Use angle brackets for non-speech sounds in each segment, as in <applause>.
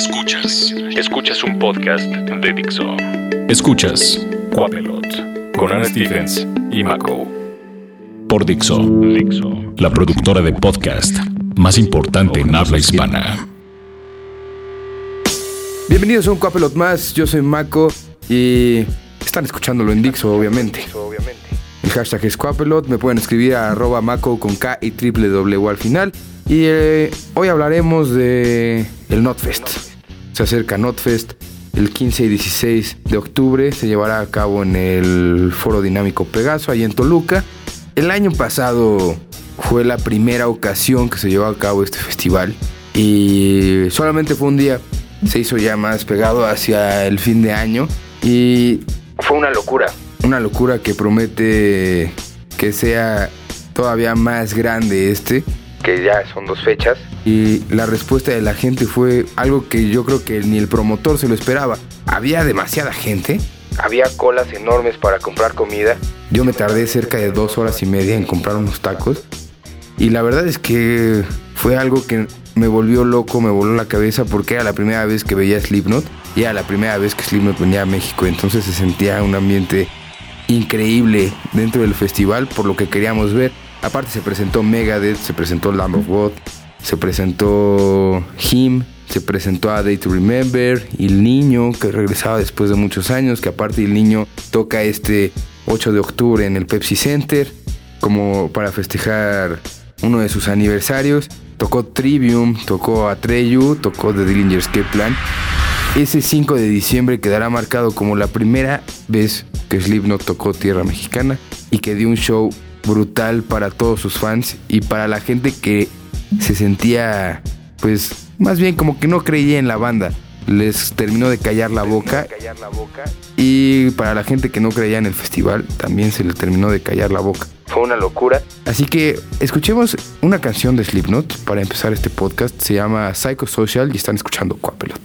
Escuchas. Escuchas un podcast de Dixo. Escuchas Coapelot con Ana Stevens y Mako. Por Dixo. Dixo. La productora de podcast más importante en habla hispana. Bienvenidos a un Coapelot más, yo soy Mako y están escuchándolo en Dixo, obviamente. El hashtag es Coapelot, me pueden escribir a arroba Mako con K y triple W al final. Y eh, hoy hablaremos de el Notfest. Se acerca Notfest el 15 y 16 de octubre. Se llevará a cabo en el Foro Dinámico Pegaso, ahí en Toluca. El año pasado fue la primera ocasión que se llevó a cabo este festival. Y solamente fue un día. Se hizo ya más pegado hacia el fin de año. Y fue una locura. Una locura que promete que sea todavía más grande este que ya son dos fechas. Y la respuesta de la gente fue algo que yo creo que ni el promotor se lo esperaba. Había demasiada gente. Había colas enormes para comprar comida. Yo me tardé cerca de dos horas y media en comprar unos tacos. Y la verdad es que fue algo que me volvió loco, me voló la cabeza porque era la primera vez que veía Slipknot. Y era la primera vez que Slipknot venía a México. Entonces se sentía un ambiente increíble dentro del festival por lo que queríamos ver. Aparte se presentó Megadeth, se presentó Lamb of God, se presentó Him, se presentó a Day to Remember y el niño que regresaba después de muchos años, que aparte el niño toca este 8 de octubre en el Pepsi Center como para festejar uno de sus aniversarios. Tocó Trivium, tocó Atreyu, tocó The Dillinger Escape Plan. Ese 5 de diciembre quedará marcado como la primera vez que Slipknot tocó tierra mexicana y que dio un show brutal para todos sus fans y para la gente que se sentía, pues, más bien como que no creía en la banda. Les terminó de callar la boca. Y para la gente que no creía en el festival, también se le terminó de callar la boca. Fue una locura. Así que escuchemos una canción de Slipknot para empezar este podcast. Se llama Psychosocial y están escuchando Coapelot.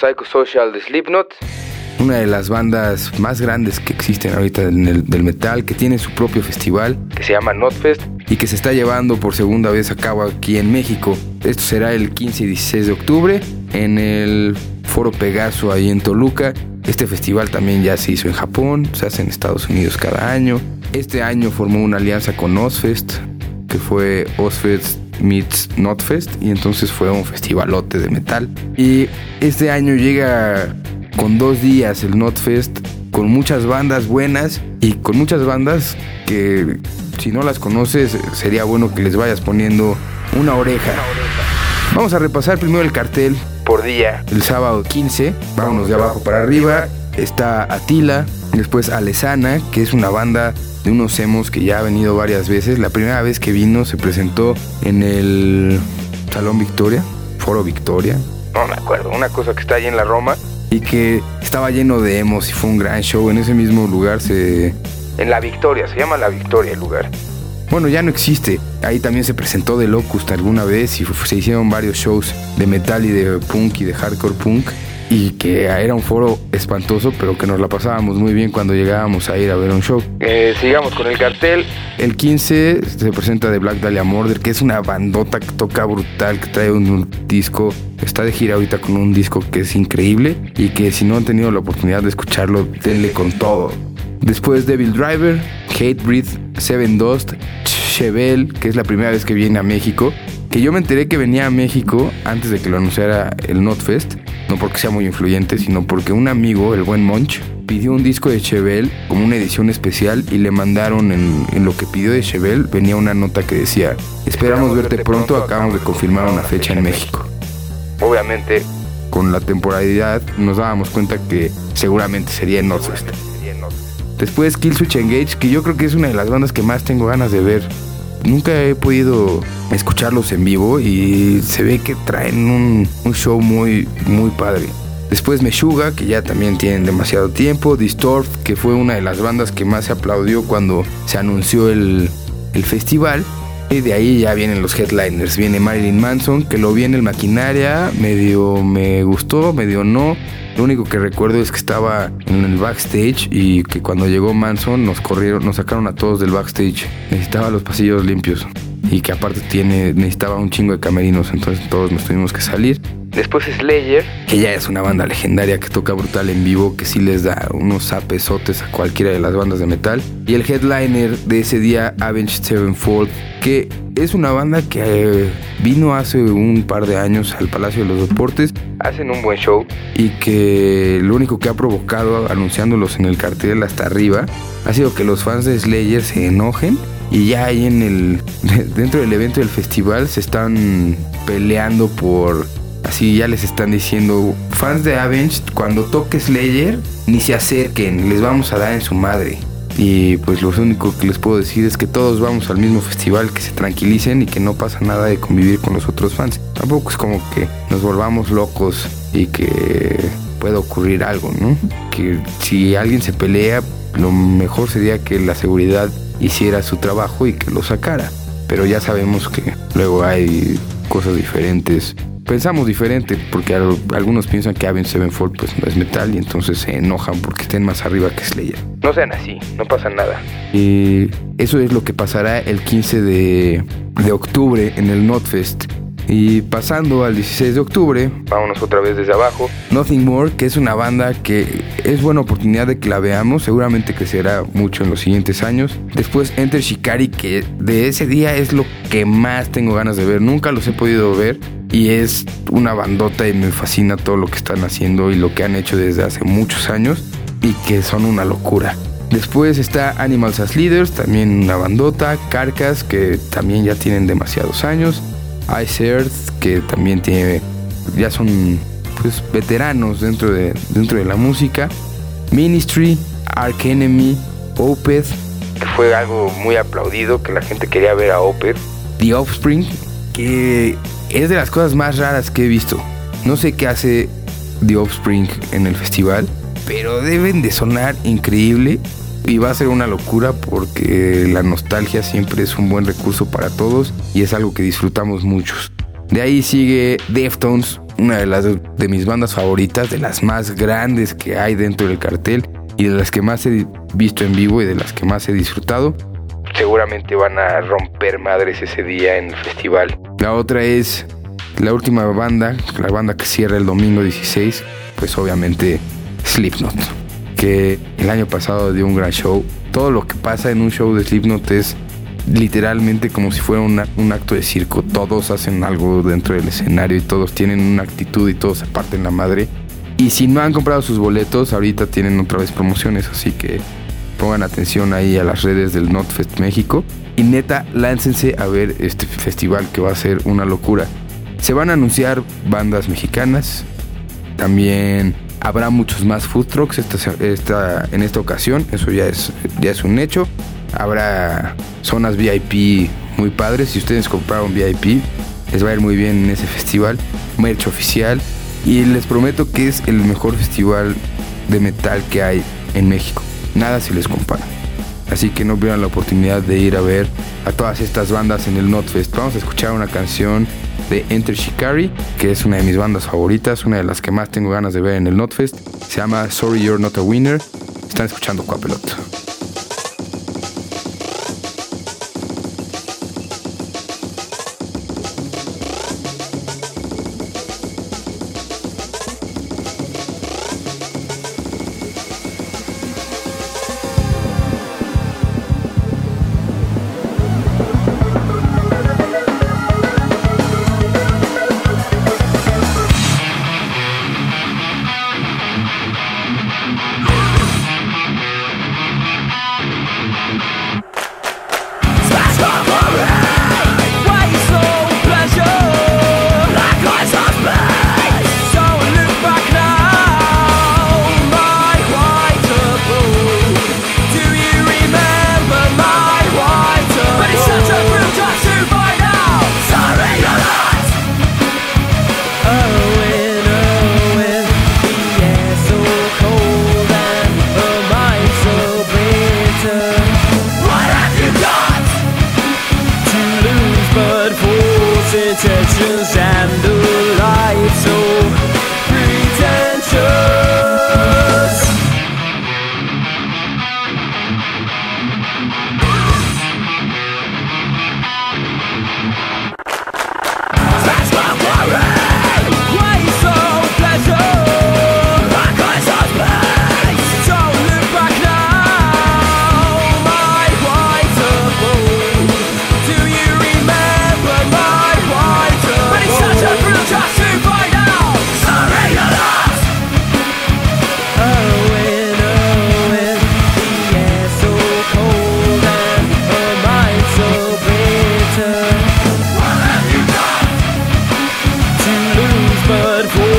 Psychosocial de Slipknot, una de las bandas más grandes que existen ahorita en el, del metal, que tiene su propio festival, que se llama Notfest, y que se está llevando por segunda vez a cabo aquí en México. Esto será el 15 y 16 de octubre en el Foro Pegaso ahí en Toluca. Este festival también ya se hizo en Japón, se hace en Estados Unidos cada año. Este año formó una alianza con Ozfest, que fue Ozfest meets Notfest y entonces fue un festivalote de metal. Y este año llega con dos días el Notfest con muchas bandas buenas y con muchas bandas que si no las conoces sería bueno que les vayas poniendo una oreja. Vamos a repasar primero el cartel por día. El sábado 15, vámonos de abajo para arriba, está Atila, después Alesana, que es una banda de unos emos que ya ha venido varias veces. La primera vez que vino se presentó en el Salón Victoria, Foro Victoria. No me acuerdo, una cosa que está ahí en la Roma y que estaba lleno de emos y fue un gran show. En ese mismo lugar se... En la Victoria, se llama la Victoria el lugar. Bueno, ya no existe. Ahí también se presentó The Locust alguna vez y se hicieron varios shows de metal y de punk y de hardcore punk y que era un foro espantoso, pero que nos la pasábamos muy bien cuando llegábamos a ir a ver un show. Eh, sigamos con el cartel. El 15 se presenta de Black Dahlia Murder, que es una bandota que toca brutal, que trae un, disco. Está de gira ahorita con un disco que es increíble y que si no han tenido la oportunidad de escucharlo, denle con todo. Después Devil Driver, Hatebreed, Seven Dust, Chevelle, que es la primera vez que viene a México. Que yo me enteré que venía a México antes de que lo anunciara el Notfest no porque sea muy influyente, sino porque un amigo, el buen Monch, pidió un disco de Chevelle como una edición especial y le mandaron en, lo que pidió de Chevelle venía una nota que decía, esperamos verte pronto, acabamos de confirmar una fecha en México. Obviamente, con la temporalidad nos dábamos cuenta que seguramente sería en Northwest. Después Killswitch Engage, que yo creo que es una de las bandas que más tengo ganas de ver Nunca he podido escucharlos en vivo y se ve que traen un, show muy, muy padre. Después Meshuga, que ya también tienen demasiado tiempo. Distort, que fue una de las bandas que más se aplaudió cuando se anunció el, el festival. Y de ahí ya vienen los headliners. Viene Marilyn Manson, que lo vi en el Maquinaria, medio me gustó, medio no. Lo único que recuerdo es que estaba en el backstage y que cuando llegó Manson nos corrieron, nos sacaron a todos del backstage. Necesitaba los pasillos limpios y que aparte tiene necesitaba un chingo de camerinos, entonces todos nos tuvimos que salir. Después Slayer, que ya es una banda legendaria que toca brutal en vivo, que sí les da unos zapesotes a cualquiera de las bandas de metal. Y el headliner de ese día, Avenged Sevenfold, que es una banda que eh, vino hace un par de años al Palacio de los Deportes. Hacen un buen show y que lo único que ha provocado anunciándolos en el cartel hasta arriba ha sido que los fans de Slayer se enojen y ya ahí en el <laughs> dentro del evento del festival se están peleando por Así ya les están diciendo, fans de Avenged, cuando toque Slayer, ni se acerquen, les vamos a dar en su madre. Y pues lo único que les puedo decir es que todos vamos al mismo festival, que se tranquilicen y que no pasa nada de convivir con los otros fans. Tampoco es como que nos volvamos locos y que pueda ocurrir algo, ¿no? Que si alguien se pelea, lo mejor sería que la seguridad hiciera su trabajo y que lo sacara. Pero ya sabemos que luego hay cosas diferentes pensamos diferente, porque algunos piensan que Avenged Sevenfold pues no es metal y entonces se enojan porque estén más arriba que Slayer. No sean así, no pasa nada. Y eso es lo que pasará el 15 de, de octubre en el Notfest. Y pasando al 16 de octubre, vámonos otra vez desde abajo. Nothing More, que es una banda que es buena oportunidad de que la veamos, seguramente crecerá mucho en los siguientes años. Después Enter Shikari, que de ese día es lo que más tengo ganas de ver. Nunca los he podido ver y es una bandota y me fascina todo lo que están haciendo y lo que han hecho desde hace muchos años y que son una locura. Después está Animals as Leaders, también una bandota, Carcas, que también ya tienen demasiados años. Ice Earth, que también tiene, ya son pues veteranos dentro de, dentro de la música. Ministry, Ark Enemy, Opeth, que fue algo muy aplaudido, que la gente quería ver a Opeth. The Offspring, que es de las cosas más raras que he visto. No sé qué hace The Offspring en el festival, pero deben de sonar increíble y va a ser una locura porque la nostalgia siempre es un buen recurso para todos y es algo que disfrutamos muchos. De ahí sigue Deftones, una de las de mis bandas favoritas, de las más grandes que hay dentro del cartel y de las que más he visto en vivo y de las que más he disfrutado. Seguramente van a romper madres ese día en el festival. La otra es la última banda, la banda que cierra el domingo 16, pues obviamente Slipknot, que el año pasado dio un gran show. Todo lo que pasa en un show de Slipknot es literalmente como si fuera un acto de circo. Todos hacen algo dentro del escenario y todos tienen una actitud y todos se parten la madre. Y si no han comprado sus boletos, ahorita tienen otra vez promociones, así que pongan atención ahí a las redes del Notfest México. Y neta, láncense a ver este festival que va a ser una locura. Se van a anunciar bandas mexicanas. También habrá muchos más food trucks esta, en esta ocasión. Eso ya es, ya es un hecho. Habrá zonas VIP muy padres. Si ustedes compraron VIP, les va a ir muy bien en ese festival. Merch oficial. Y les prometo que es el mejor festival de metal que hay en México. Nada se les compara. Así que no pierdan la oportunidad de ir a ver a todas estas bandas en el Notfest. Vamos a escuchar una canción de Enter Shikari, que es una de mis bandas favoritas, una de las que más tengo ganas de ver en el Notfest. Se llama Sorry You're Not a Winner. Están escuchando Cuapelot. intentions and but for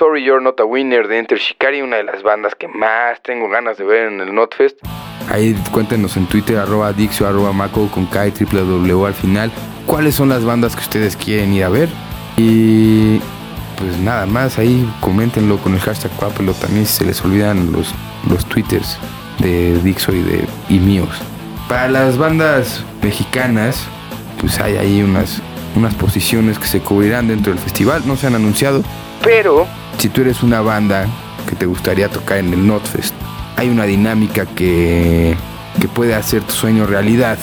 Sorry You're Not a Winner de Enter Shikari, una de las bandas que más tengo ganas de ver en el Notfest. Ahí cuéntenos en Twitter, arroba Dixio, arroba Maco con K y triple W al final, cuáles son las bandas que ustedes quieren ir a ver. Y pues nada más, ahí coméntenlo con el hashtag Cuapelo. También si se les olvidan los, los twitters de Dixo y, de, y míos. Para las bandas mexicanas, pues hay ahí unas, unas posiciones que se cubrirán dentro del festival, no se han anunciado, pero si tú eres una banda que te gustaría tocar en el Notfest, hay una dinámica que, que puede hacer tu sueño realidad.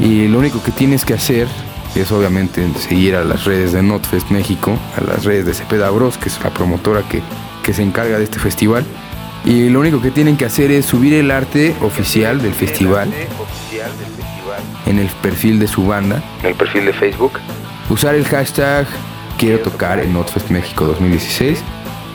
Y lo único que tienes que hacer es obviamente seguir a las redes de Notfest México, a las redes de Cepeda Bros, que es la promotora que, que se encarga de este festival. Y lo único que tienen que hacer es subir el arte oficial del festival en el perfil de su banda, en el perfil de Facebook. Usar el hashtag quiero tocar en Notfest México 2016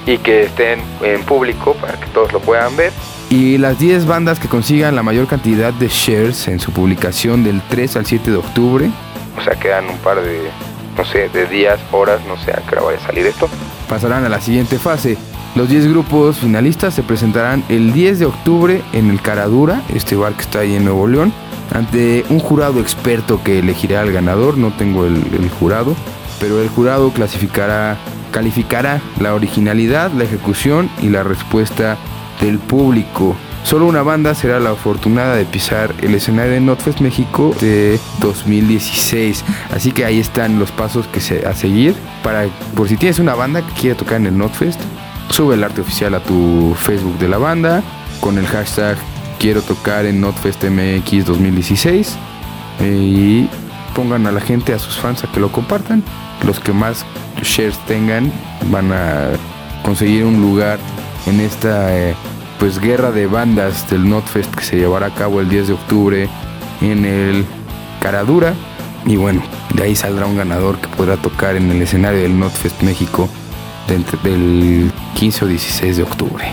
y que estén en público para que todos lo puedan ver. Y las 10 bandas que consigan la mayor cantidad de shares en su publicación del 3 al 7 de octubre, o sea, quedan un par de, no sé, de días, horas, no sé a qué hora vaya a salir esto, pasarán a la siguiente fase. Los 10 grupos finalistas se presentarán el 10 de octubre en el Caradura, este bar que está ahí en Nuevo León, ante un jurado experto que elegirá al ganador, no tengo el, el jurado, pero el jurado clasificará, calificará la originalidad, la ejecución y la respuesta del público. Solo una banda será la afortunada de pisar el escenario de Notfest México de 2016. Así que ahí están los pasos que se, a seguir para por si tienes una banda que quiere tocar en el Notfest, sube el arte oficial a tu Facebook de la banda con el hashtag quiero tocar en Notfest MX 2016 eh, y pongan a la gente, a sus fans a que lo compartan. Los que más shares tengan van a conseguir un lugar en esta eh, pues guerra de bandas del Notfest que se llevará a cabo el 10 de octubre en el Caradura. Y bueno, de ahí saldrá un ganador que podrá tocar en el escenario del Notfest México del 15 o 16 de octubre.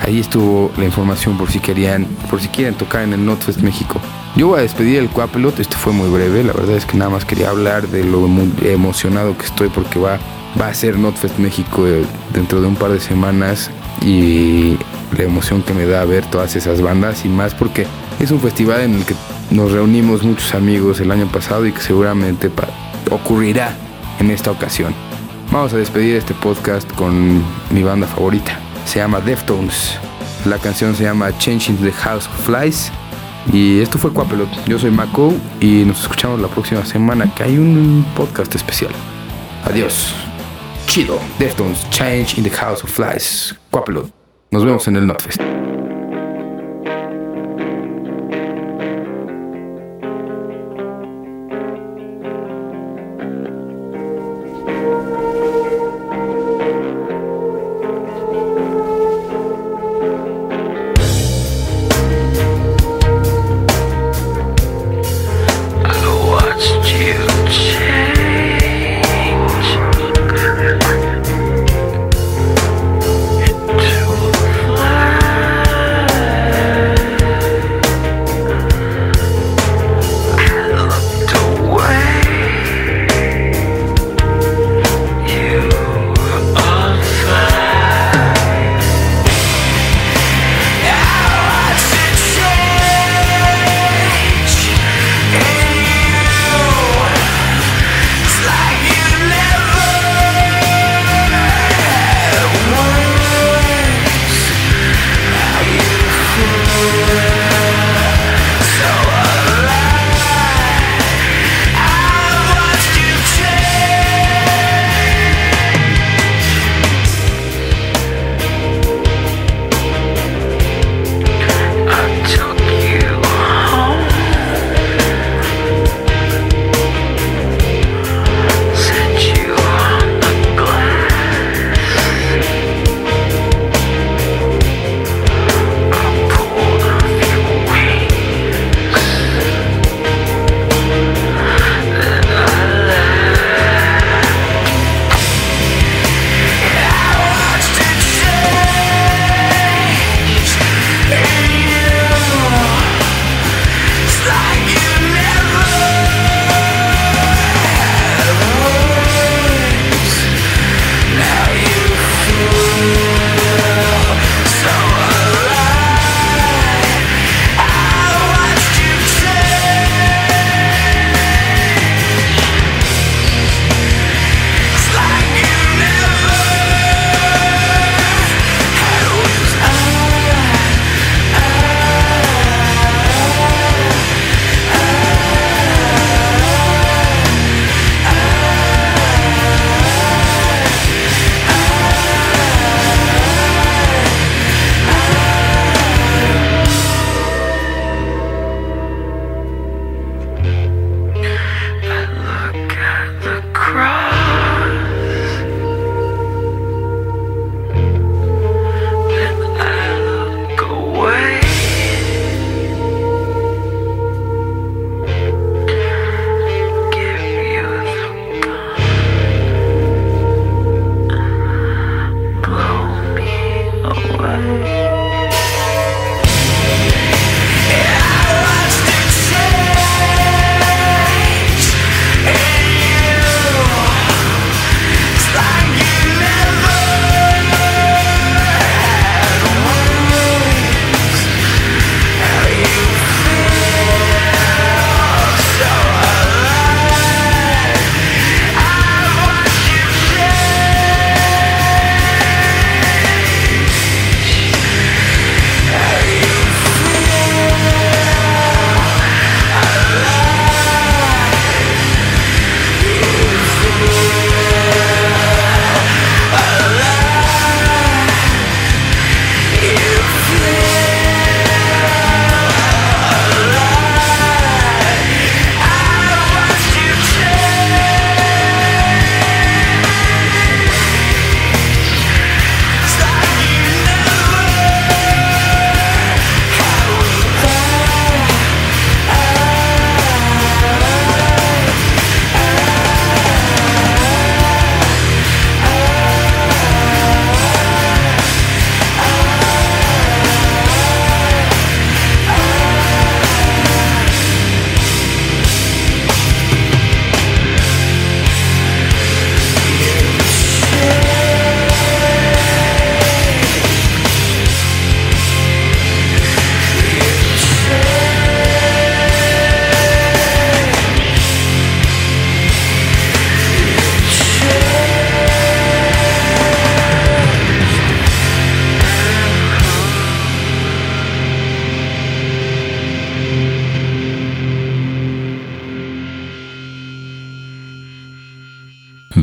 Ahí estuvo la información por si querían, por si quieren tocar en el Notfest México. Yo voy a despedir el Coapelot, este fue muy breve, la verdad es que nada más quería hablar de lo emocionado que estoy porque va, va a ser Notfest México eh, dentro de un par de semanas y la emoción que me da ver todas esas bandas y más porque es un festival en el que nos reunimos muchos amigos el año pasado y que seguramente ocurrirá en esta ocasión. Vamos a despedir este podcast con mi banda favorita. Se llama Deftones. La canción se llama Changing the House of Flies. Y esto fue Cuapelot. Yo soy Mako y nos escuchamos la próxima semana que hay un podcast especial. Adiós. Chido. Deftones, Change in the House of Flies. Cuapelot. Nos vemos en el Notfest.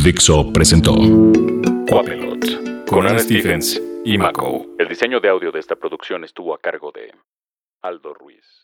Dixo presentó Quapelot con Ana Stephens y Mako. El diseño de audio de esta producción estuvo a cargo de Aldo Ruiz.